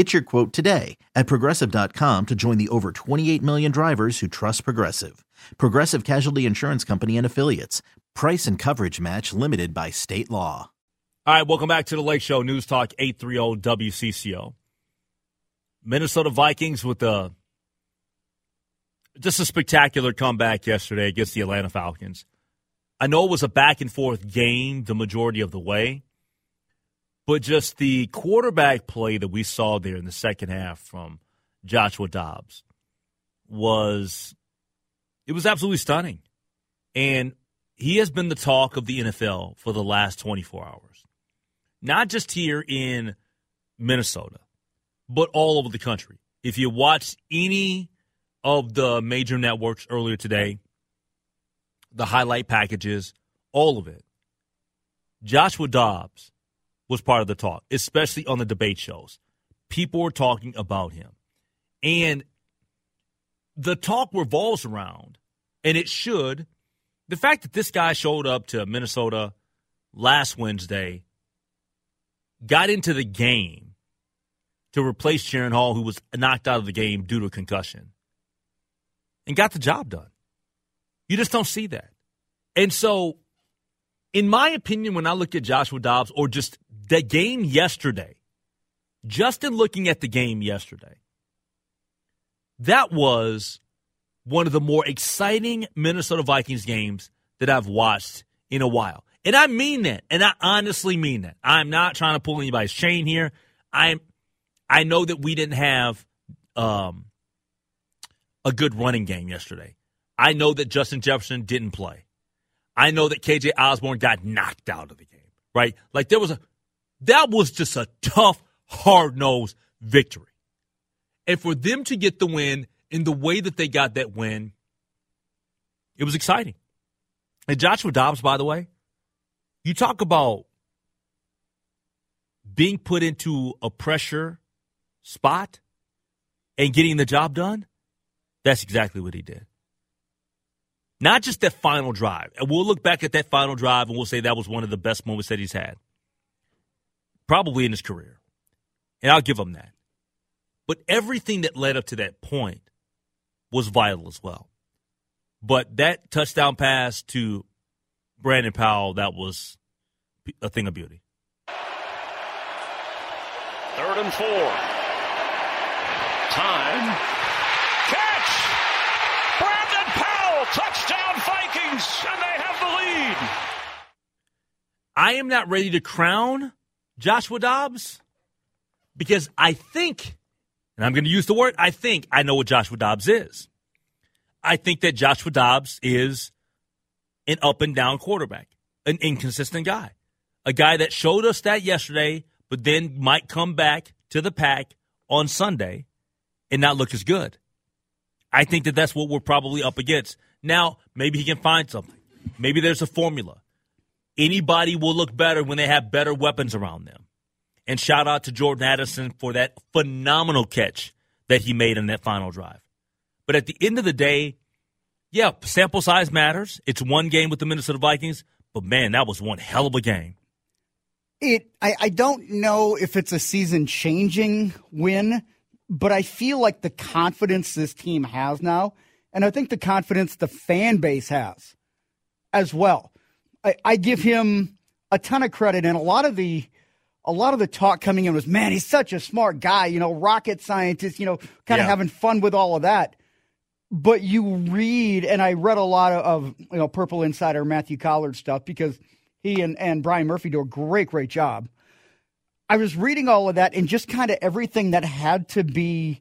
Get your quote today at progressive.com to join the over 28 million drivers who trust Progressive. Progressive Casualty Insurance Company and Affiliates. Price and coverage match limited by state law. All right, welcome back to the Lake Show News Talk 830 WCCO. Minnesota Vikings with a just a spectacular comeback yesterday against the Atlanta Falcons. I know it was a back and forth game the majority of the way, but just the quarterback play that we saw there in the second half from Joshua Dobbs was it was absolutely stunning. And he has been the talk of the NFL for the last 24 hours. Not just here in Minnesota, but all over the country. If you watch any of the major networks earlier today, the highlight packages, all of it. Joshua Dobbs was part of the talk, especially on the debate shows. People were talking about him. And the talk revolves around, and it should, the fact that this guy showed up to Minnesota last Wednesday, got into the game to replace Jaren Hall, who was knocked out of the game due to a concussion and got the job done. You just don't see that. And so, in my opinion, when I look at Joshua Dobbs or just the game yesterday, just in looking at the game yesterday, that was one of the more exciting Minnesota Vikings games that I've watched in a while. And I mean that. And I honestly mean that. I'm not trying to pull anybody's chain here. I'm I know that we didn't have um, a good running game yesterday. I know that Justin Jefferson didn't play. I know that KJ Osborn got knocked out of the game, right? Like there was a, that was just a tough, hard nosed victory. And for them to get the win in the way that they got that win, it was exciting. And Joshua Dobbs, by the way, you talk about being put into a pressure spot and getting the job done. That's exactly what he did. Not just that final drive. And we'll look back at that final drive and we'll say that was one of the best moments that he's had, probably in his career. And I'll give him that. But everything that led up to that point was vital as well. But that touchdown pass to Brandon Powell, that was a thing of beauty. Third and four. Time Catch! Brandon Powell, Touchdown Vikings, and they have the lead. I am not ready to crown Joshua Dobbs because I think, and I'm going to use the word I think, I know what Joshua Dobbs is. I think that Joshua Dobbs is an up and down quarterback, an inconsistent guy, a guy that showed us that yesterday, but then might come back to the pack on Sunday and not look as good. I think that that's what we're probably up against. Now, maybe he can find something. Maybe there's a formula. Anybody will look better when they have better weapons around them. And shout out to Jordan Addison for that phenomenal catch that he made in that final drive. But at the end of the day, yeah, sample size matters. It's one game with the Minnesota Vikings, but man, that was one hell of a game. It I, I don't know if it's a season changing win, but I feel like the confidence this team has now and I think the confidence the fan base has as well. I, I give him a ton of credit, and a lot of the a lot of the talk coming in was, man, he's such a smart guy, you know, rocket scientist, you know, kind of yeah. having fun with all of that. but you read, and I read a lot of, of you know Purple Insider Matthew Coller stuff because he and, and Brian Murphy do a great, great job. I was reading all of that and just kind of everything that had to be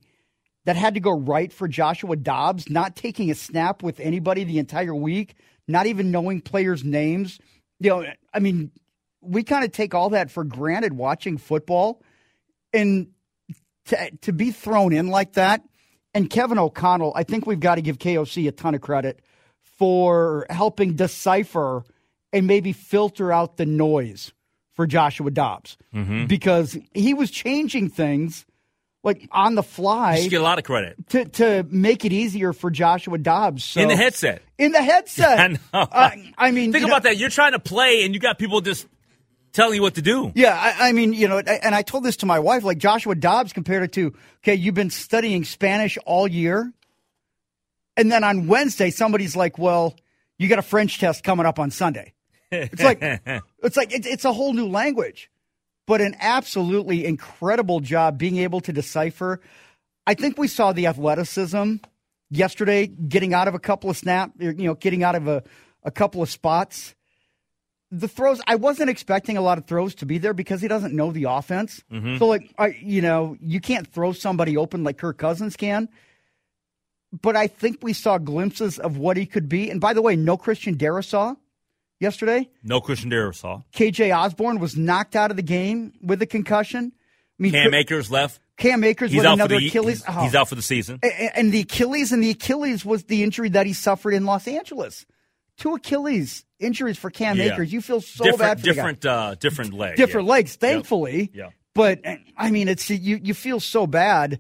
that had to go right for Joshua Dobbs, not taking a snap with anybody the entire week, not even knowing players' names. You know, I mean, we kind of take all that for granted watching football. And to, to be thrown in like that, and Kevin O'Connell, I think we've got to give KOC a ton of credit for helping decipher and maybe filter out the noise for Joshua Dobbs mm-hmm. because he was changing things like on the fly. You get a lot of credit to to make it easier for Joshua Dobbs so, in the headset. In the headset, I know. Uh, I mean, think about know, that. You're trying to play, and you got people just telling you what to do. Yeah, I, I, mean, you know, and I told this to my wife. Like Joshua Dobbs compared it to, okay, you've been studying Spanish all year, and then on Wednesday, somebody's like, well, you got a French test coming up on Sunday. It's like it's like it's, it's a whole new language, but an absolutely incredible job being able to decipher. I think we saw the athleticism yesterday, getting out of a couple of snap, you know, getting out of a, a couple of spots. The throws, I wasn't expecting a lot of throws to be there because he doesn't know the offense. Mm-hmm. So, like, I, you know, you can't throw somebody open like Kirk Cousins can. But I think we saw glimpses of what he could be. And by the way, no Christian Darrisaw yesterday. No Christian Darrisaw. KJ Osborn was knocked out of the game with a concussion. I mean, Cam Akers left. Cam Akers he's with another the, Achilles. He's, oh. he's, out for the season. And, and the Achilles and the Achilles was the injury that he suffered in Los Angeles. Two Achilles injuries for Cam yeah. Akers. You feel so different, bad for different, uh, different legs. Different yeah. legs, thankfully. Yeah. But I mean, it's you. You feel so bad,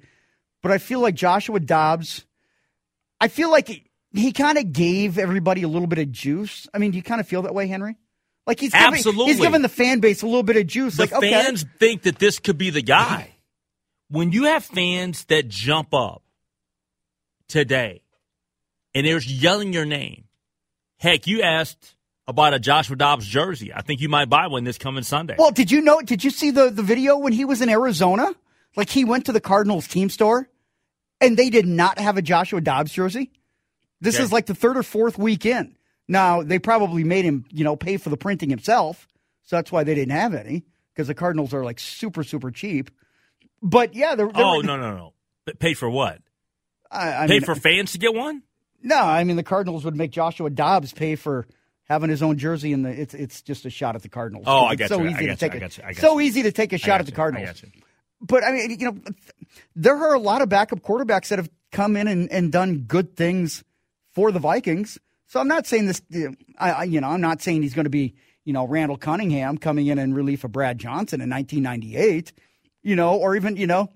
but I feel like Joshua Dobbs. I feel like he kind of gave everybody a little bit of juice. I mean, do you kind of feel that way, Henry? Like he's giving, absolutely he's giving the fan base a little bit of juice. The like fans okay. think that this could be the guy. when you have fans that jump up today and they're yelling your name, heck, you asked about a Joshua Dobbs jersey. I think you might buy one this coming Sunday. Well, did you know? Did you see the the video when he was in Arizona? Like he went to the Cardinals team store and they did not have a Joshua Dobbs jersey. This okay. is like the third or fourth week in. Now, they probably made him, you know, pay for the printing himself. So that's why they didn't have any because the Cardinals are like super, super cheap. But yeah, they're. they're oh, no, no, no. But pay for what? I, I pay mean, for fans to get one? No, I mean, the Cardinals would make Joshua Dobbs pay for having his own jersey, and it's it's just a shot at the Cardinals. Oh, I get so you. easy to take you. a, so easy to take a shot at the Cardinals. But I mean, you know, there are a lot of backup quarterbacks that have come in and, and done good things for the Vikings. So I'm not saying this, I, you know, I'm not saying he's going to be, you know, Randall Cunningham coming in in relief of Brad Johnson in 1998, you know, or even, you know,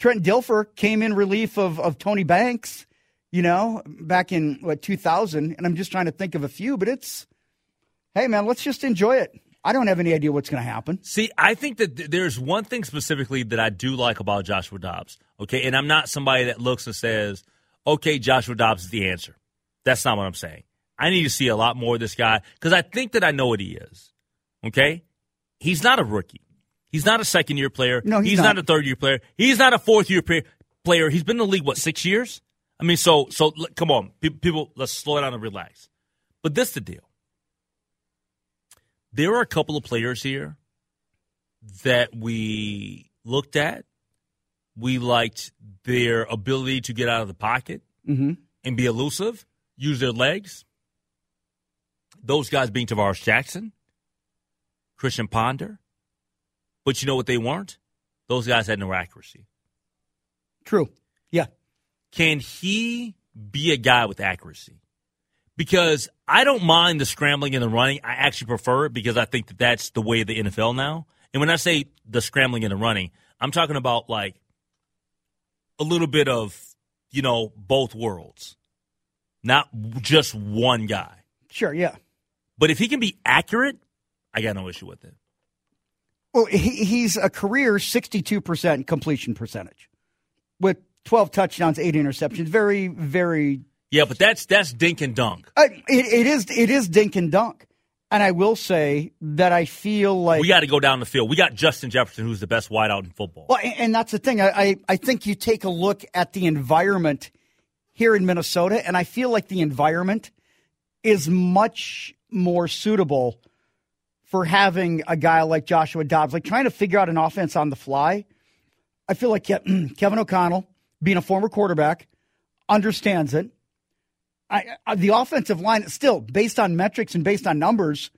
Trent Dilfer came in relief of, of Tony Banks, you know, back in what 2000. And I'm just trying to think of a few, but it's, hey man, let's just enjoy it. I don't have any idea what's going to happen. See, I think that th- there's one thing specifically that I do like about Joshua Dobbs. Okay, and I'm not somebody that looks and says, "Okay, Joshua Dobbs is the answer." That's not what I'm saying. I need to see a lot more of this guy because I think that I know what he is. Okay? He's not a rookie. He's not a second year player. No, he's, he's not. not. a third year player. He's not a fourth year player. He's been in the league, what, six years? I mean, so, so come on. People, let's slow down and relax. But this the deal. There are a couple of players here that we looked at. We liked their ability to get out of the pocket mm-hmm. and be elusive use their legs. Those guys being Tarvaris Jackson, Christian Ponder. But you know what they weren't? Those guys had no accuracy. True. Yeah. Can he be a guy with accuracy? Because I don't mind the scrambling and the running. I actually prefer it because I think that that's the way of the NFL now. And when I say the scrambling and the running, I'm talking about like a little bit of, you know, both worlds not just one guy. Sure, yeah. But if he can be accurate, I got no issue with it. Well, he, he's a career 62% completion percentage with 12 touchdowns, 8 interceptions. Very, very. Yeah, but that's that's dink and dunk. Uh, it, it is it is dink and dunk. And I will say that I feel like we got to go down the field. We got Justin Jefferson, who's the best wideout in football. Well, and that's the thing. I, I, I think you take a look at the environment here in Minnesota, and I feel like the environment is much more suitable for having a guy like Joshua Dobbs, like trying to figure out an offense on the fly. I feel like Kevin O'Connell, being a former quarterback, understands it. I, I, the offensive line, still based on metrics and based on numbers,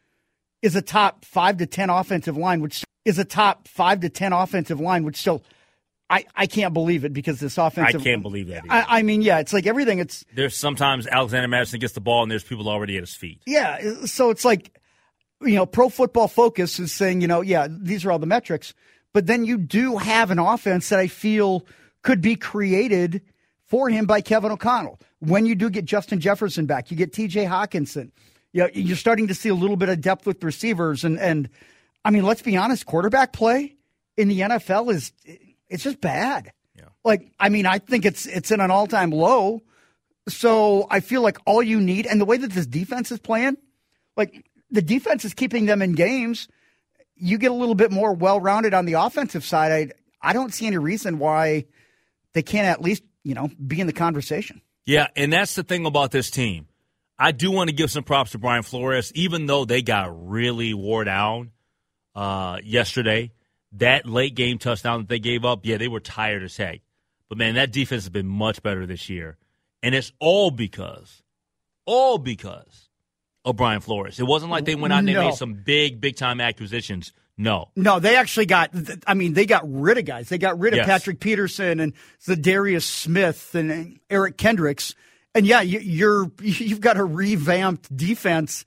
is a top five to ten offensive line, which is a top five to ten offensive line, which still I, I can't believe it because this offensive. I can't believe that. I, I, mean, yeah, it's like everything. It's there's sometimes Alexander Mattison gets the ball and there's people already at his feet. Yeah, so it's like you know, Pro Football Focus is saying, you know, yeah, these are all the metrics, but then you do have an offense that I feel could be created for him by Kevin O'Connell. When you do get Justin Jefferson back, you get T.J. Hockenson. You know, you're starting to see a little bit of depth with receivers, and and I mean, let's be honest, quarterback play in the NFL is it's just bad. Yeah. Like, I mean, I think it's it's in an all time low. So I feel like all you need, and the way that this defense is playing, like the defense is keeping them in games. You get a little bit more well rounded on the offensive side. I I don't see any reason why they can't at least you know be in the conversation. Yeah, and that's the thing about this team. I do want to give some props to Brian Flores, even though they got really wore down uh, yesterday. That late game touchdown that they gave up, yeah, they were tired as heck. But man, that defense has been much better this year. And it's all because, all because of Brian Flores. It wasn't like they went out and they made some big, big time acquisitions. No. No, they actually got, I mean, they got rid of guys. They got rid of yes. Patrick Peterson and Za'Darius Smith and Eric Kendricks. And yeah, you're, you've got a revamped defense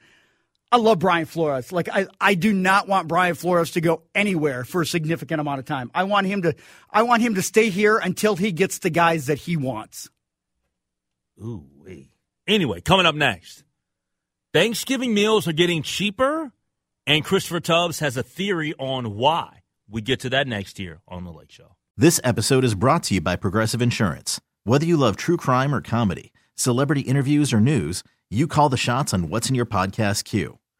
I love Brian Flores. Like I, I do not want Brian Flores to go anywhere for a significant amount of time. I want him to I want him to stay here until he gets the guys that he wants. Ooh wee. Anyway, coming up next. Thanksgiving meals are getting cheaper, and Christopher Tubbs has a theory on why. We get to that next year on the Lake Show. This episode is brought to you by Progressive Insurance. Whether you love true crime or comedy, celebrity interviews or news, you call the shots on what's in your podcast queue.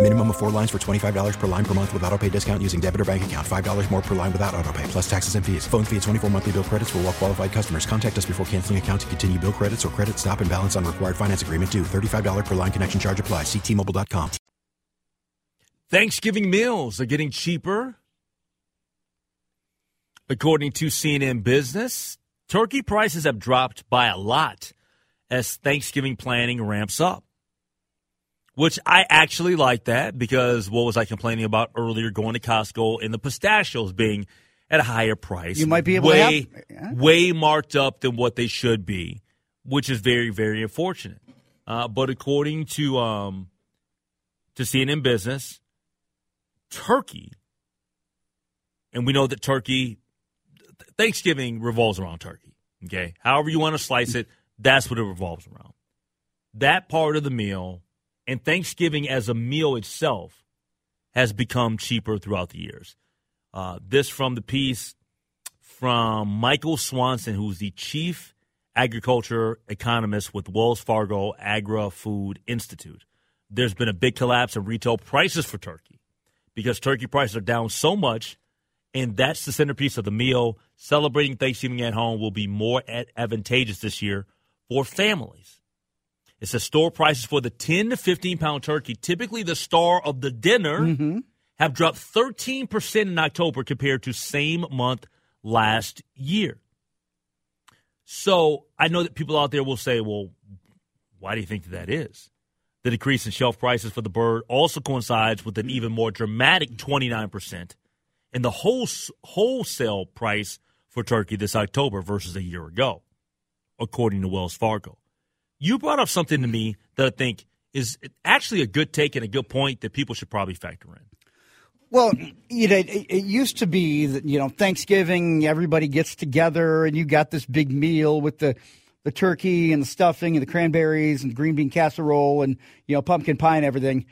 Minimum of four lines for $25 per line per month with auto pay discount using debit or bank account. $5 more per line without auto pay, plus taxes and fees. Phone fee at 24 monthly bill credits for all well qualified customers. Contact us before canceling account to continue bill credits or credit stop and balance on required finance agreement due. $35 per line connection charge apply. Ctmobile.com. Thanksgiving meals are getting cheaper. According to CNN Business, turkey prices have dropped by a lot as Thanksgiving planning ramps up. Which I actually like that because what was I complaining about earlier going to Costco and the pistachios being at a higher price? You might be able way, to have, yeah. way marked up than what they should be, which is very, very unfortunate. Uh, but according to um, to CNN Business, turkey, and we know that turkey, Thanksgiving revolves around turkey. Okay, however you want to slice it, that's what it revolves around. That part of the meal and Thanksgiving as a meal itself has become cheaper throughout the years. Uh, this from the piece from Michael Swanson, who's the chief agriculture economist with Wells Fargo Agri Food Institute. There's been a big collapse in retail prices for turkey because turkey prices are down so much, and that's the centerpiece of the meal. Celebrating Thanksgiving at home will be more advantageous this year for families. It says store prices for the 10 to 15 pound turkey, typically the star of the dinner, Mm-hmm. have dropped 13% in October compared to same month last year. So I know that people out there will say, well, why do you think that, is? The decrease in shelf prices for the bird also coincides with an even more dramatic 29% in the whole, wholesale price for turkey this October versus a year ago, according to Wells Fargo. You brought up something to me that I think is actually a good take and a good point that people should probably factor in. Well, you know, it, it used to be that you know Thanksgiving, everybody gets together, and you got this big meal with the the turkey and the stuffing and the cranberries and the green bean casserole and you know pumpkin pie and everything.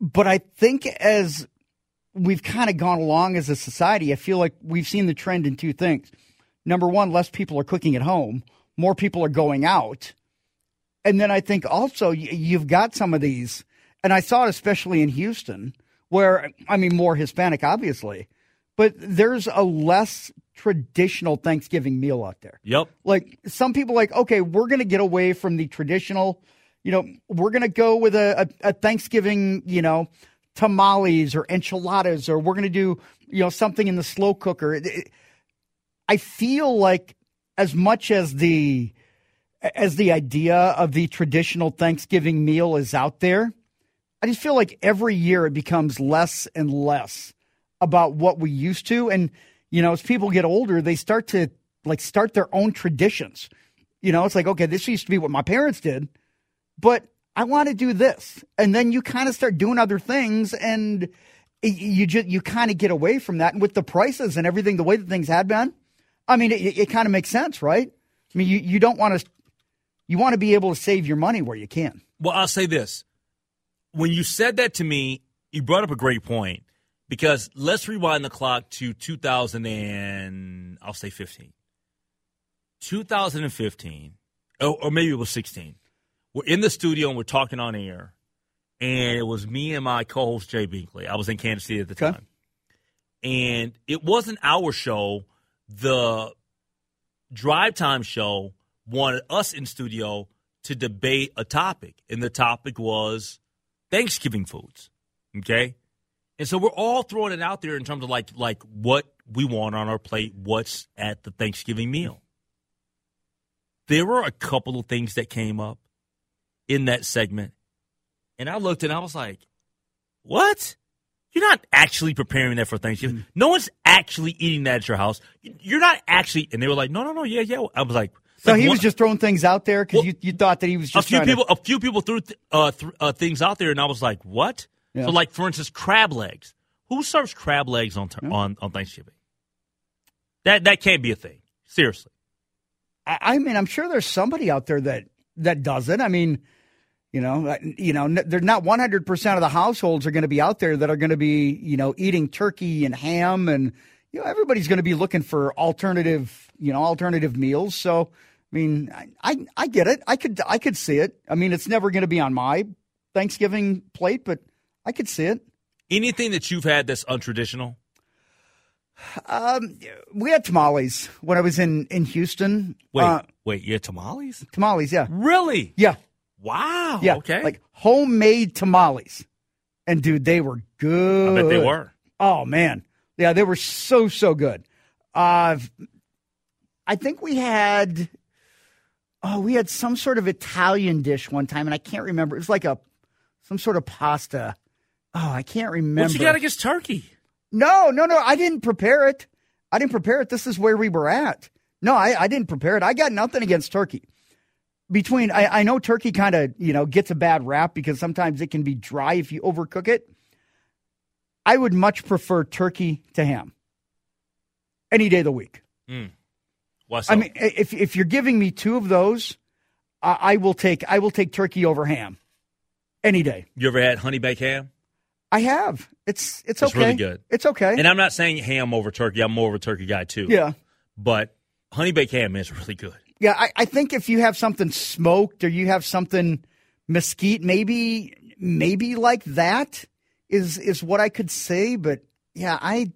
But I think as we've kind of gone along as a society, I feel like we've seen the trend in two things. Number one, less people are cooking at home, more people are going out. And then I think also you've got some of these, and I saw it especially in Houston, where, I mean, more Hispanic, obviously, but there's a less traditional Thanksgiving meal out there. Yep. Like some people, like, okay, we're going to get away from the traditional, you know, we're going to go with a, a, a Thanksgiving, you know, tamales or enchiladas, or we're going to do, you know, something in the slow cooker. It, it, I feel like as much as the as the idea of the traditional Thanksgiving meal is out there, I just feel like every year it becomes less and less about what we used to. And, you know, as people get older, they start to like start their own traditions. You know, it's like, okay, this used to be what my parents did, but I want to do this. And then you kind of start doing other things and you just, you kind of get away from that. And with the prices and everything, the way that things had been, I mean, it, it kind of makes sense, right? I mean, you, you don't want to, you want to be able to save your money where you can. Well, I'll say this. When you said that to me, you brought up a great point because let's rewind the clock to 2000 and I'll say 15. 2015, or, or maybe it was 16. We're in the studio and we're talking on air, and it was me and my co-host Jay Binkley. I was in Kansas City at the Okay. time, and it wasn't our show. The drive time show wanted us in studio to debate a topic, and the topic was Thanksgiving foods. Okay, and so we're all throwing it out there in terms of like like what we want on our plate, what's at the Thanksgiving meal. There were a couple of things that came up in that segment, and I looked and I was like, "What? You're not actually preparing that for Thanksgiving. Mm-hmm. No one's actually eating that at your house. You're not actually." And they were like, "No, no, no, yeah, yeah." I was like, So like, he one- was just throwing things out there because Well, you, you thought that he was a just few people. to. A few people threw th- uh, th- uh, things out there, and I was like, "What?" Yeah. So, like for instance, crab legs. Who serves crab legs on t- on on Thanksgiving? That that can't be a thing. Seriously. I, I mean, I'm sure there's somebody out there that that does it. I mean, you know, uh, you know, n- there's not 100 percent of the households are going to be out there that are going to be, you know, eating turkey and ham, and you know, everybody's going to be looking for alternative, you know, alternative meals. So, I mean, I, I I get it. I could I could see it. I mean, it's never going to be on my Thanksgiving plate, but I could see it. Anything that you've had that's untraditional? Um, we had tamales when I was in in Houston. Wait, Uh, wait, you had tamales? tamales, yeah, Really? yeah. Wow. Yeah, Okay. like homemade tamales, and dude, they were good. I bet they were. Oh man, yeah, they were so so good. Uh, I think we had, oh, we had some sort of Italian dish one time, and I can't remember. It was like a some sort of pasta. Oh, I can't remember. What you got against turkey? No, no, no. I didn't prepare it. I didn't prepare it. This is where we were at. No, I, I didn't prepare it. I got nothing against turkey. Between, I, I know turkey kind of, you know, gets a bad rap because sometimes it can be dry if you overcook it. I would much prefer turkey to ham any day of the week. Why I mean, if if you're giving me two of those, I, I will take I will take turkey over ham any day. you ever had honey baked ham? I have. It's it's, okay It's okay. really good. It's okay. And I'm not saying ham over turkey. I'm more of a turkey guy too. yeah. But honey baked ham is really good. Yeah, I, I think if you have something smoked or you have something mesquite, maybe maybe like that is is what I could say. But yeah, I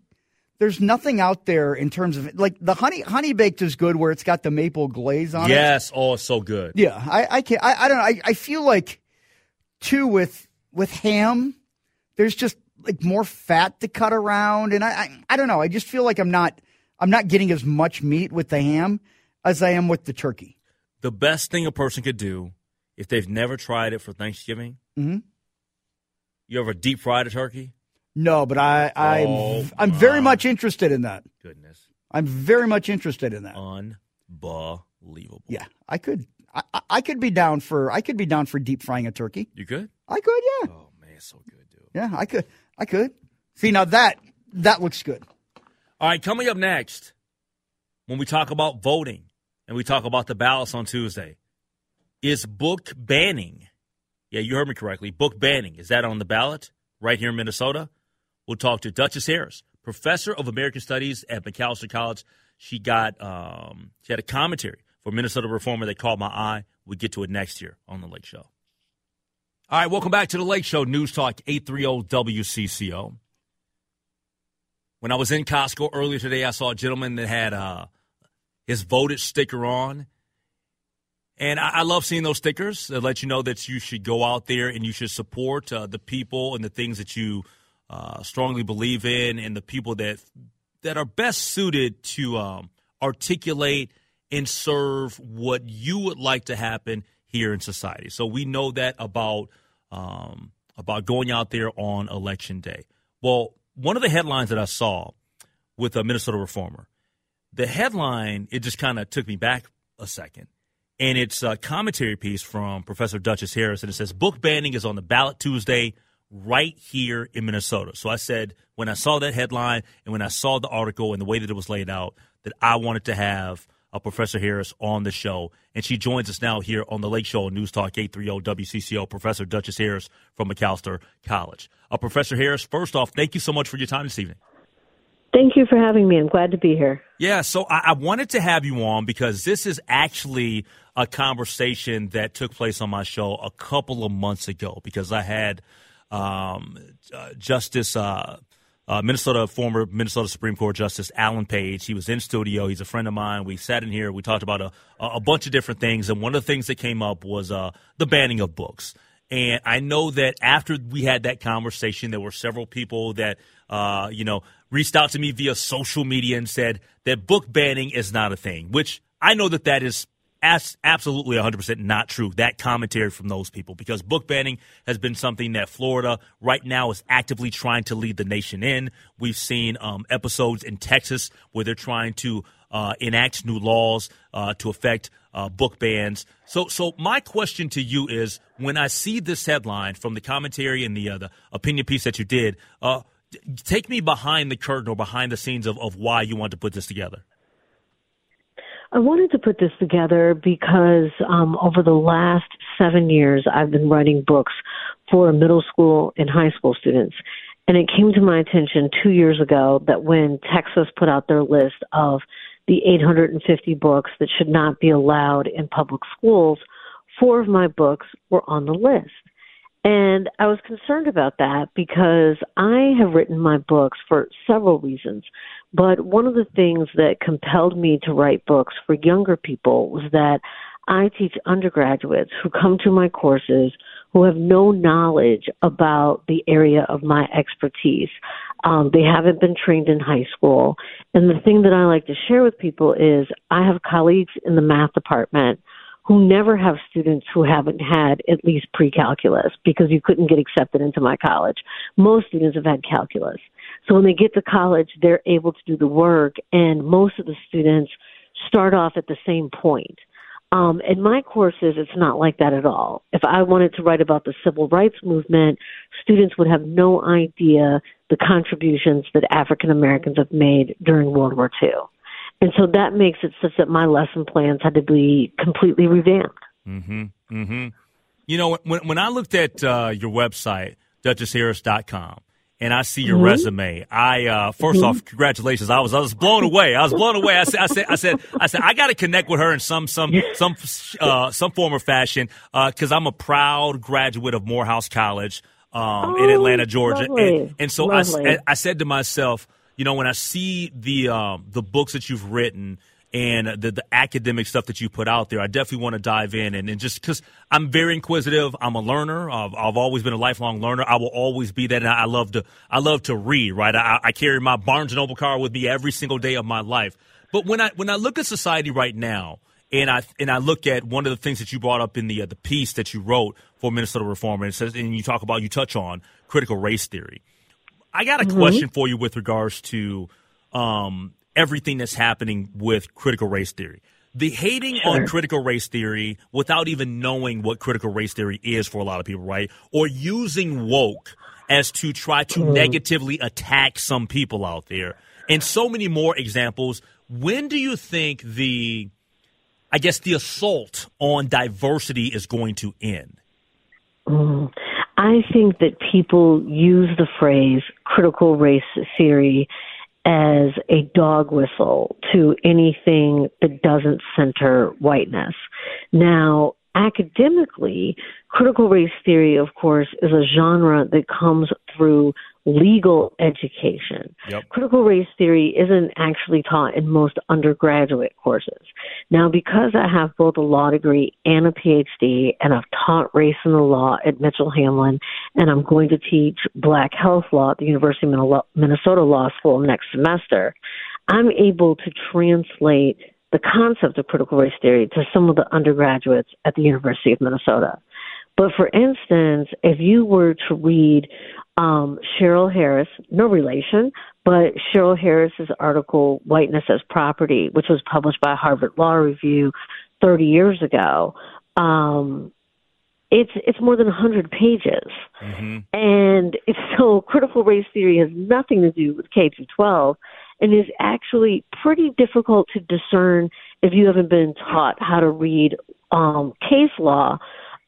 there's nothing out there in terms of like the honey honey baked is good where it's got the maple glaze on yes. it. Yes, oh, so good. Yeah, I I can I, I don't know. I, I feel like too with with ham, there's just like more fat to cut around, and I, I I don't know. I just feel like I'm not I'm not getting as much meat with the ham as I am with the turkey. The best thing a person could do if they've never tried it for Thanksgiving, mm-hmm. you ever deep fried a turkey? No, but I, I'm Oh, I'm very much interested in that. Goodness. I'm very much interested in that. Unbelievable. Yeah, I could I, I- I could be down for I could be down for deep frying a turkey. You could. I could, yeah. Oh man, it's so good, dude. Yeah, I could. I could. See now that that looks good. All right, coming up next, when we talk about voting and we talk about the ballots on Tuesday, is book banning. Yeah, you heard me correctly. Book banning. Is that on the ballot right here in Minnesota? We'll talk to Duchess Harris, professor of American Studies at Macalester College. She got um, she had a commentary for Minnesota Reformer that caught my eye. We get to it next year on the Lake Show. All right, welcome back to the Lake Show News Talk 830 WCCO. When I was in Costco earlier today, I saw a gentleman that had uh, his voted sticker on. And I, I love seeing those stickers that let you know that you should go out there and you should support uh, the people and the things that you uh, strongly believe in and the people that that are best suited to um, articulate and serve what you would like to happen here in society. So we know that about um, about going out there on election day. Well, one of the headlines that I saw with a Minnesota reformer, the headline it just kind of took me back a second, and it's a commentary piece from Professor Duchess Harris, and it says book banning is on the ballot Tuesday right here in Minnesota. So I said when I saw that headline and when I saw the article and the way that it was laid out, that I wanted to have uh, Professor Harris on the show. And she joins us now here on the Lake Show News Talk 830 WCCO, Professor Duchess Harris from Macalester College. Uh, Professor Harris, first off, thank you so much for your time this evening. Thank you for having me. I'm glad to be here. Yeah, so I, I wanted to have you on because this is actually a conversation that took place on my show a couple of months ago because I had um, uh, Justice. Uh, uh, Minnesota former Minnesota Supreme Court Justice Alan Page. He was in studio. He's a friend of mine. We sat in here. We talked about a, a bunch of different things, and one of the things that came up was uh, the banning of books. And I know that after we had that conversation, there were several people that uh, you know reached out to me via social media and said that book banning is not a thing. Which I know that that is as absolutely 100% not true. That commentary from those people, because book banning has been something that Florida right now is actively trying to lead the nation in. We've seen um, episodes in Texas where they're trying to uh, enact new laws uh, to affect uh, book bans. So, so my question to you is: When I see this headline from the commentary and the uh, the opinion piece that you did, uh, take me behind the curtain or behind the scenes of, of why you want to put this together. I wanted to put this together because um, over the last seven years, I've been writing books for middle school and high school students. And it came to my attention two years ago that when Texas put out their list of the 850 books that should not be allowed in public schools, four of my books were on the list. And I was concerned about that because I have written my books for several reasons. But one of the things that compelled me to write books for younger people was that I teach undergraduates who come to my courses who have no knowledge about the area of my expertise. Um, they haven't been trained in high school. And the thing that I like to share with people is I have colleagues in the math department who never have students who haven't had at least pre-calculus because you couldn't get accepted into my college. Most students have had calculus. So when they get to college, they're able to do the work and most of the students start off at the same point. Um, in my courses, it's not like that at all. If I wanted to write about the civil rights movement, students would have no idea the contributions that African Americans have made during World War II. And so that makes it such that my lesson plans had to be completely revamped. Mm-hmm. Mm-hmm. You know, when when I looked at uh, your website, DuchessHarris.com, and I see your Mhm. resume, I uh, 1st Mhm. off, congratulations! I was I was blown away. I was blown away. I said I said I said I said I got to connect with her in some some some uh, some form or fashion because I'm a proud graduate of Morehouse College um, in Oh, Atlanta, Georgia, lovely. and, and so I, I said to myself you know, when I see the um, the books that you've written and the, the academic stuff that you put out there, I definitely want to dive in and, and just because I'm very inquisitive, I'm a learner. I've, I've, always been a lifelong learner. I will always be that. And I love to I love to read. Right, I, I carry my Barnes and Noble card with me every single day of my life. But when I when I look at society right now, and I and I look at one of the things that you brought up in the uh, the piece that you wrote for Minnesota Reform, and it says, and you talk about you touch on critical race theory. I got a mm-hmm. question for you with regards to um, everything that's happening with critical race theory. The hating sure. on critical race theory without even knowing what critical race theory is for a lot of people, right? Or using woke as to try to mm-hmm. negatively attack some people out there. And so many more examples. When do you think the, I guess, the assault on diversity is going to end? Mm. I think that people use the phrase critical race theory as a dog whistle to anything that doesn't center whiteness. Now, academically, critical race theory, of course, is a genre that comes through legal education. Yep. Critical race theory isn't actually taught in most undergraduate courses. Now, because I have both a law degree and a PhD, and I've taught race in the law at Mitchell Hamline, and I'm going to teach black health law at the University of Minnesota Law School next semester, I'm able to translate the concept of critical race theory to some of the undergraduates at the University of Minnesota. But for instance, if you were to read um, Cheryl Harris, no relation, but Cheryl Harris's article, Whiteness as Property, which was published by Harvard Law Review 30 years ago, um, it's it's more than 100 pages. Mm-hmm. And it's so critical race theory has nothing to do with K through 12 and is actually pretty difficult to discern if you haven't been taught how to read um, case law.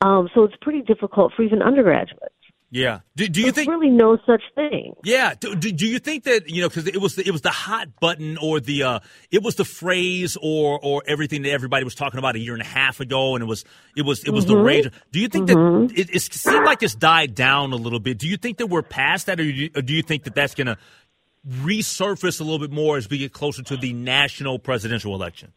Um, so it's pretty difficult for even undergraduates. Yeah. Do, do you think There's think really no such thing? Yeah. Do, do, do you think that you know because it was the, it was the hot button or the uh, it was the phrase or or everything that everybody was talking about a year and a half ago and it was it was it was mm-hmm. the rage. Do you think mm-hmm. that it, it seemed like it's died down a little bit? Do you think that we're past that, or do you, or do you think that that's going to resurface a little bit more as we get closer to the national presidential election?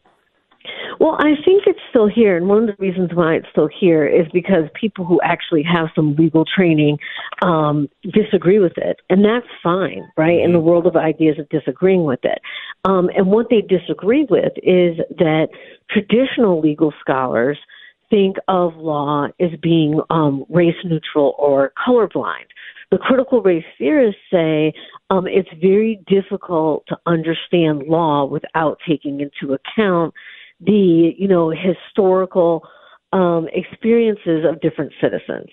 Well, I think it's still here, and one of the reasons why it's still here is because people who actually have some legal training um, disagree with it, and that's fine, right? In the mm-hmm. world of ideas of disagreeing with it, um, and what they disagree with is that traditional legal scholars think of law as being um, race neutral or colorblind. The critical race theorists say um, it's very difficult to understand law without taking into account the you know historical um, experiences of different citizens,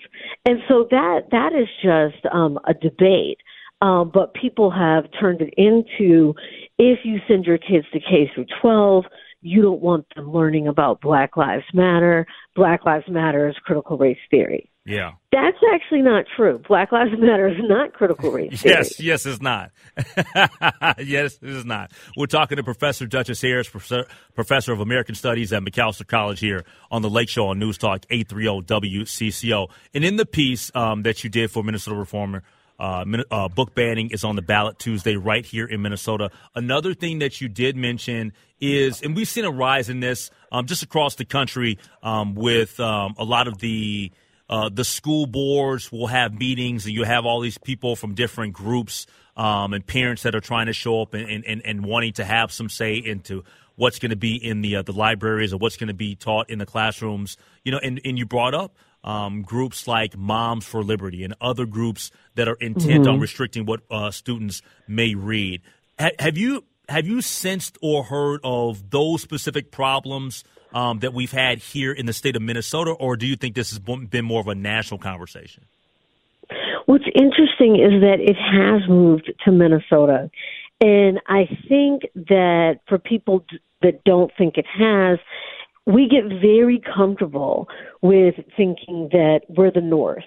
and so that that is just um, a debate. Um, but people have turned it into if you send your kids to K through 12, you don't want them learning about Black Lives Matter. Black Lives Matter is critical race theory. Yeah. That's actually not true. Black Lives Matter is not critical race theory. yes, yes, it's not. yes, it is not. We're talking to Professor Duchess Harris, professor of American Studies at Macalester College here on the Lake Show on News Talk 830 WCCO. And in the piece um, that you did for Minnesota Reformer, uh, uh, book banning is on the ballot Tuesday right here in Minnesota. Another thing that you did mention is, and we've seen a rise in this um, just across the country um, with um, a lot of the uh, the school boards will have meetings, and you have all these people from different groups um, and parents that are trying to show up and, and, and wanting to have some say into what's going to be in the uh, the libraries or what's going to be taught in the classrooms. You know, and, and you brought up um, groups like Moms for Liberty and other groups that are intent mm-hmm. on restricting what uh, students may read. Ha- have you have you sensed or heard of those specific problems um, that we've had here in the state of Minnesota, or do you think this has been more of a national conversation? What's interesting is that it has moved to Minnesota. And I think that for people that don't think it has, we get very comfortable with thinking that we're the North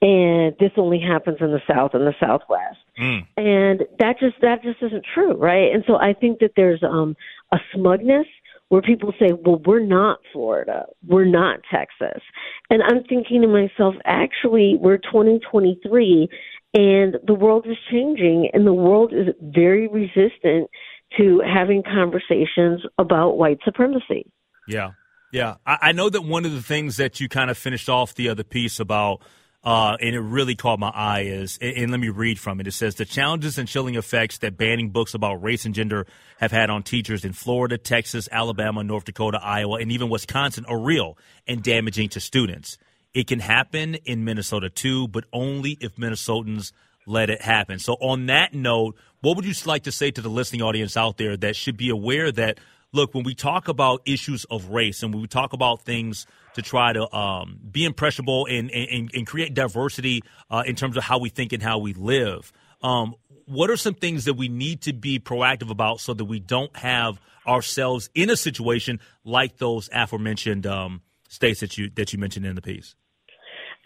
and this only happens in the South and the Southwest. Mm. And that just that just isn't true, right? And so I think that there's um a smugness where people say, "Well, we're not Florida. We're not Texas." And I'm thinking to myself, actually, we're 2023 And the world is changing, and the world is very resistant to having conversations about white supremacy. Yeah. Yeah. I, I know that one of the things that you kind of finished off the other piece about uh, and it really caught my eye is, and let me read from it. It says the challenges and chilling effects that banning books about race and gender have had on teachers in Florida, Texas, Alabama, North Dakota, Iowa, and even Wisconsin are real and damaging to students. It can happen in Minnesota too, but only if Minnesotans let it happen. So, on that note, what would you like to say to the listening audience out there that should be aware that, look, when we talk about issues of race and when we talk about things to try to um, be impressionable and, and, and create diversity uh, in terms of how we think and how we live. Um, what are some things that we need to be proactive about so that we don't have ourselves in a situation like those aforementioned um, states that you that you mentioned in the piece?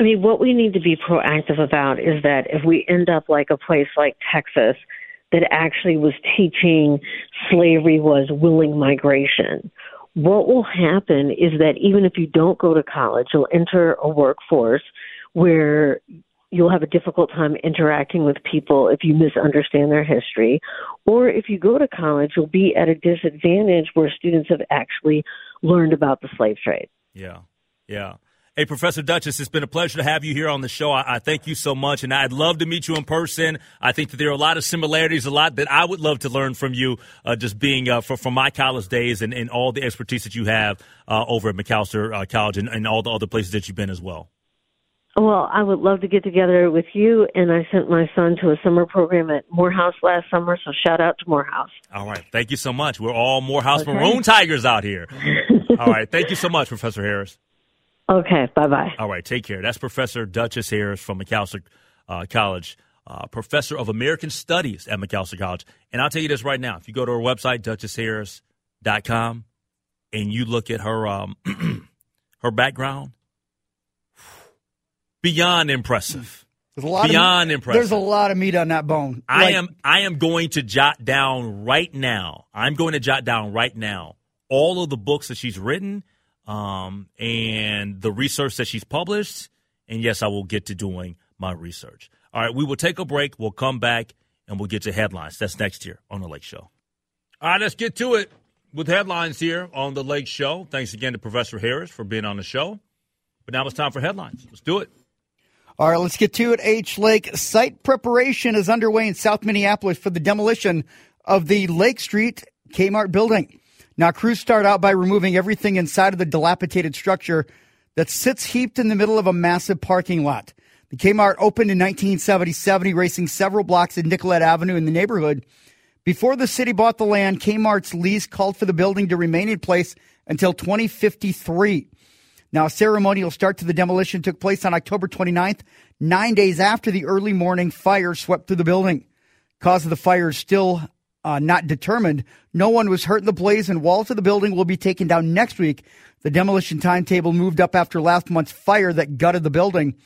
I mean, what we need to be proactive about is that if we end up like a place like Texas that actually was teaching slavery was willing migration, what will happen is that even if you don't go to college, you'll enter a workforce where you'll have a difficult time interacting with people if you misunderstand their history. Or if you go to college, you'll be at a disadvantage where students have actually learned about the slave trade. Yeah. Yeah. Hey, Professor Duchess, it's been a pleasure to have you here on the show. I, I, thank you so much, and I'd love to meet you in person. I think that there are a lot of similarities, a lot that I would love to learn from you, uh, just being uh, for, from my college days and, and all the expertise that you have uh, over at Macalester uh, College and, and all the other places that you've been as well. Well, I would love to get together with you, and I sent my son to a summer program at Morehouse last summer, so shout out to Morehouse. All right. Thank you so much. We're all Morehouse okay. Maroon Tigers out here. all right. Thank you so much, Professor Harris. Okay, bye bye. All right, take care. That's Professor Duchess Harris from Macalester uh, College, uh, professor of American Studies at Macalester College. And I'll tell you this right now: if you go to her website, duchessharris.com, and you look at her um, her background, beyond impressive. There's a lot beyond of, impressive. There's a lot of meat on that bone. I like, am I am going to jot down right now. I'm going to jot down right now all of the books that she's written um, and the research that she's published. And yes, I will get to doing my research. All right, we will take a break. We'll come back and we'll get to headlines. That's next year on The Lake Show. All right, let's get to it with headlines here on The Lake Show. Thanks again to Professor Harris for being on the show. But now it's time for headlines. Let's do it. All right, let's get to it. H Lake site preparation is underway in South Minneapolis for the demolition of the Lake Street Kmart building. Now, crews start out by removing everything inside of the dilapidated structure that sits heaped in the middle of a massive parking lot. The Kmart opened in 1977, erasing several blocks of Nicollet Avenue in the neighborhood. Before the city bought the land, Kmart's lease called for the building to remain in place until 2053. Now, a ceremonial start to the demolition took place on October 29th, nine days after the early morning fire swept through the building. Cause of the fire is still uh, not determined. No one was hurt in the blaze, and walls of the building will be taken down next week. The demolition timetable moved up after last month's fire that gutted the building.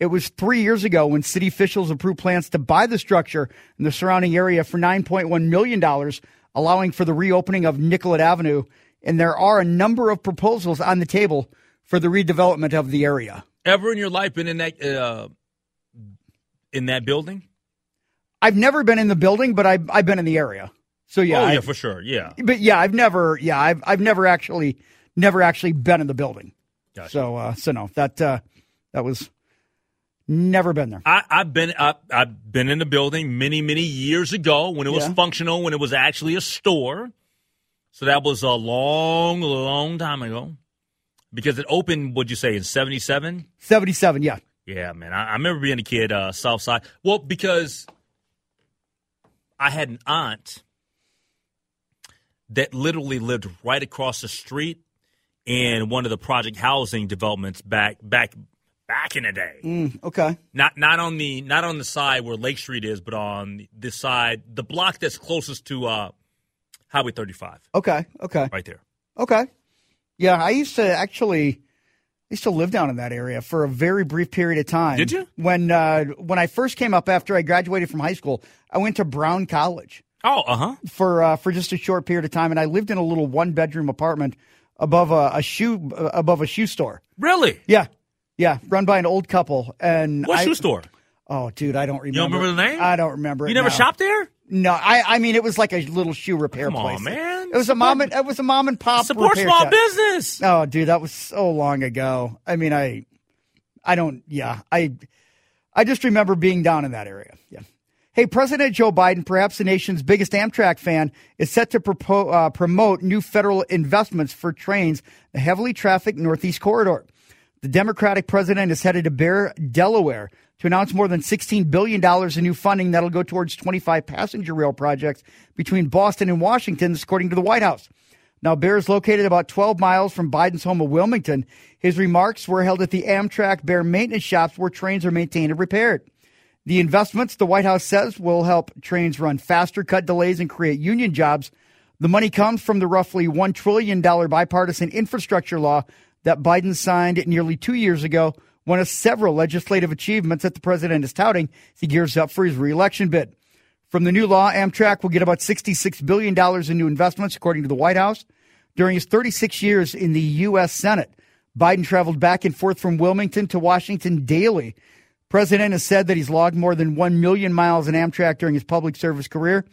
It was three years ago when city officials approved plans to buy the structure and the surrounding area for $9.1 million, allowing for the reopening of Nicollet Avenue. And there are a number of proposals on the table for the redevelopment of the area. Ever in your life been in that uh, in that building? I've never been in the building, but I've I've been in the area. So yeah, oh yeah, I've, for sure, yeah. But yeah, I've never, yeah, I've I've never actually never actually been in the building. Gotcha. So uh, so no, that uh, that was never been there. I, have been I, I've been in the building many many years ago when it was yeah. functional, when it was actually a store. So that was a long, long time ago. Because it opened, what would you say, in 77? 77, yeah. Yeah, man. I, I remember being a kid, uh, South Side. Well, because I had an aunt that literally lived right across the street in one of the project housing developments back back back in the day. Mm, okay. Not not on the not on the side where Lake Street is, but on the side, the block that's closest to uh, Highway 35. Okay. Okay. Right there. Okay. Yeah, I used to actually I used to live down in that area for a very brief period of time. Did you? When uh, when I first came up after I graduated from high school, I went to Brown College. Oh, uh huh. For uh, for just a short period of time, and I lived in a little one bedroom apartment above a, a shoe uh, above a shoe store. Really? Yeah, yeah. Run by an old couple. And what I, shoe store? Oh, dude, I don't remember. You don't remember the name? I don't remember. You never now. shopped there? No, I. I mean, it was like a little shoe repair Come on, place. man. It was a mom. And, it was a mom and pop. Support small shop. business. Oh, dude, that was so long ago. I mean, I, I don't. Yeah, I, I just remember being down in that area. Yeah. Hey, President Joe Biden, perhaps the nation's biggest Amtrak fan, is set to propo- uh, promote new federal investments for trains, the heavily trafficked Northeast Corridor. The Democratic president is headed to Bear, Delaware, to announce more than $16 billion in new funding that'll go towards 25 passenger rail projects between Boston and Washington, according to the White House. Now, Bear is located about 12 miles from Biden's home of Wilmington. His remarks were held at the Amtrak Bear maintenance shops where trains are maintained and repaired. The investments, the White House says, will help trains run faster, cut delays, and create union jobs. The money comes from the roughly $1 trillion bipartisan infrastructure law that Biden signed nearly two years ago, one of several legislative achievements that the president is touting as he gears up for his reelection bid. From the new law, Amtrak will get about $66 billion in new investments, according to the White House. During his 36 years in the U.S. Senate, Biden traveled back and forth from Wilmington to Washington daily. President has said that he's logged more than 1 million miles in Amtrak during his public service career.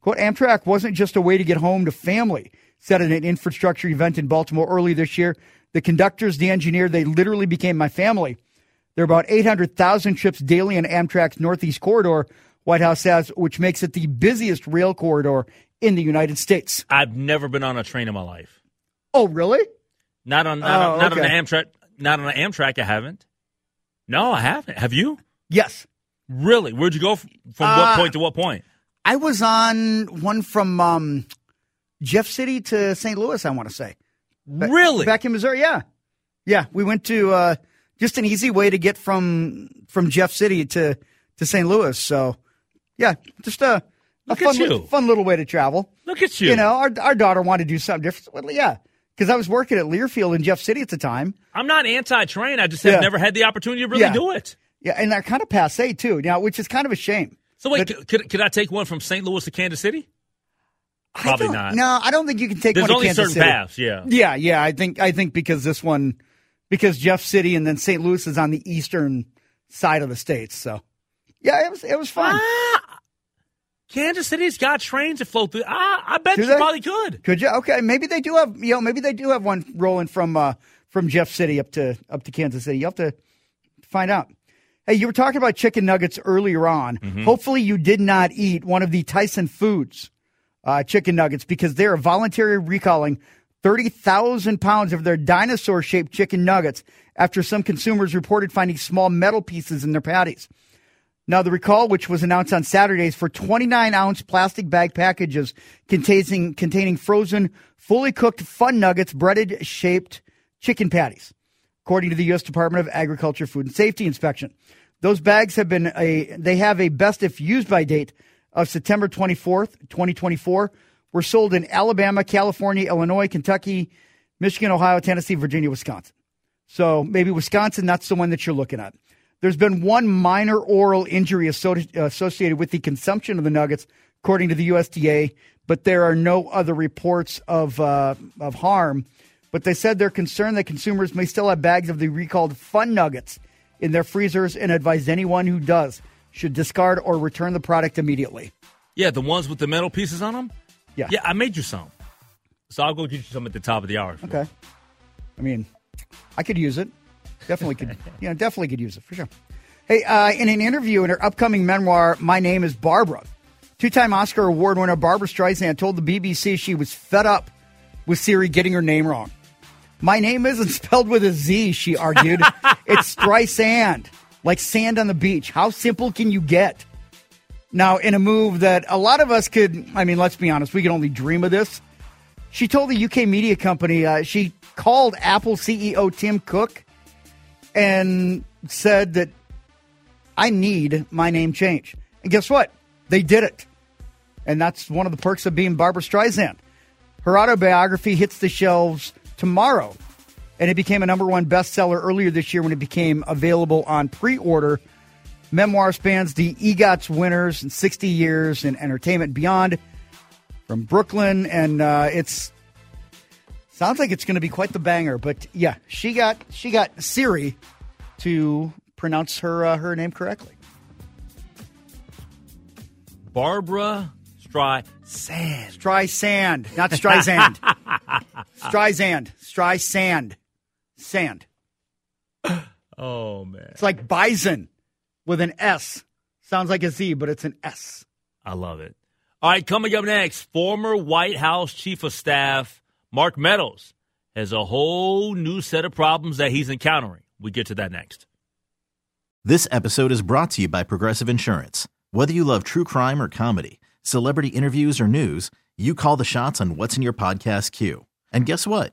Quote, Amtrak wasn't just a way to get home to family, said at an infrastructure event in Baltimore early this year. The conductors, the engineer, they literally became my family. There are about 800,000 trips daily on Amtrak's Northeast Corridor, White House says, which makes it the busiest rail corridor in the United States. I've never been on a train in my life. Oh, really? Not on not, Oh, on, not okay. on the Amtrak. Not on the Amtrak. I haven't. No, I haven't. Have you? Yes. Really? Where'd you go from, from Uh, what point to what point? I was on one from um, Jeff City to St. Louis, I want to say. Really? Back in Missouri, yeah. Yeah, we went to uh, just an easy way to get from from Jeff City to, to St. Louis. So, yeah, just a, a fun, li- fun little way to travel. Look at you. You know, our, our daughter wanted to do something different. Well, yeah, because I was working at Learfield in Jeff City at the time. I'm not anti-train. I just have Yeah. never had the opportunity to really Yeah. do it. Yeah, and they're kind of passe, too, now, which is kind of a shame. So wait, could, could could I take one from St. Louis to Kansas City? Probably not. No, I don't think you can take There's one to only Kansas certain City. paths. Yeah. Yeah, yeah. I think I think because this one, because Jeff City and then St. Louis is on the eastern side of the states. So, yeah, it was it was fun. Ah, Kansas City's got trains that flow through. Ah, I bet Do you they? probably could. Could you? Okay, maybe they do have you know maybe they do have one rolling from uh, from Jeff City up to up to Kansas City. You have to find out. Hey, you were talking about chicken nuggets earlier on. Mm-hmm. Hopefully, you did not eat one of the Tyson Foods uh, chicken nuggets because they're voluntarily recalling 30,000 pounds of their dinosaur shaped chicken nuggets after some consumers reported finding small metal pieces in their patties. Now, the recall, which was announced on Saturdays for 29 ounce plastic bag packages containing, containing frozen, fully cooked fun nuggets, breaded shaped chicken patties, according to the U.S. Department of Agriculture Food and Safety inspection. Those bags have been a, they have a best if used by date of September 24th, 2024, were sold in Alabama, California, Illinois, Kentucky, Michigan, Ohio, Tennessee, Virginia, Wisconsin. So maybe Wisconsin, that's the one that you're looking at. There's been one minor oral injury associated with the consumption of the nuggets, according to the USDA, but there are no other reports of uh, of harm. But they said they're concerned that consumers may still have bags of the recalled fun nuggets in their freezers and advise anyone who does should discard or return the product immediately. Yeah, the ones with the metal pieces on them. Yeah. Yeah, I made you some. So I'll go get you some at the top of the hour. Okay. I mean, I could use it. Definitely could. you know, definitely could use it for sure. Hey, uh, in an interview in her upcoming memoir, My Name is Barbara, two time Oscar Award winner Barbara Streisand told the BBC she was fed up with Siri getting her name wrong. My name isn't spelled with a Z, she argued. it's Streisand, like sand on the beach. How simple can you get? Now, in a move that a lot of us could, I mean, let's be honest, we can only dream of this. She told the UK media company, uh, she called Apple CEO Tim Cook and said that I need my name changed. And guess what? They did it. And that's one of the perks of being Barbara Streisand. Her autobiography hits the shelves tomorrow. And it became a number one bestseller earlier this year when it became available on pre order. Memoir spans the EGOT's winners in 60 years in entertainment beyond from Brooklyn. And uh, it's sounds like it's going to be quite the banger. But yeah, she got she got Siri to pronounce her uh, her name correctly. Barbara Streisand. Streisand, not Streisand. Streisand. Streisand. Sand. Oh man, It's like bison with an S. Sounds like a Z, but it's an S. I love it. All right, coming up next, former White House Chief of Staff Mark Meadows has a whole new set of problems that he's encountering. We get to that next. This episode is brought to you by Progressive Insurance. Whether you love true crime or comedy, celebrity interviews or news, you call the shots on what's in your podcast queue. And guess what?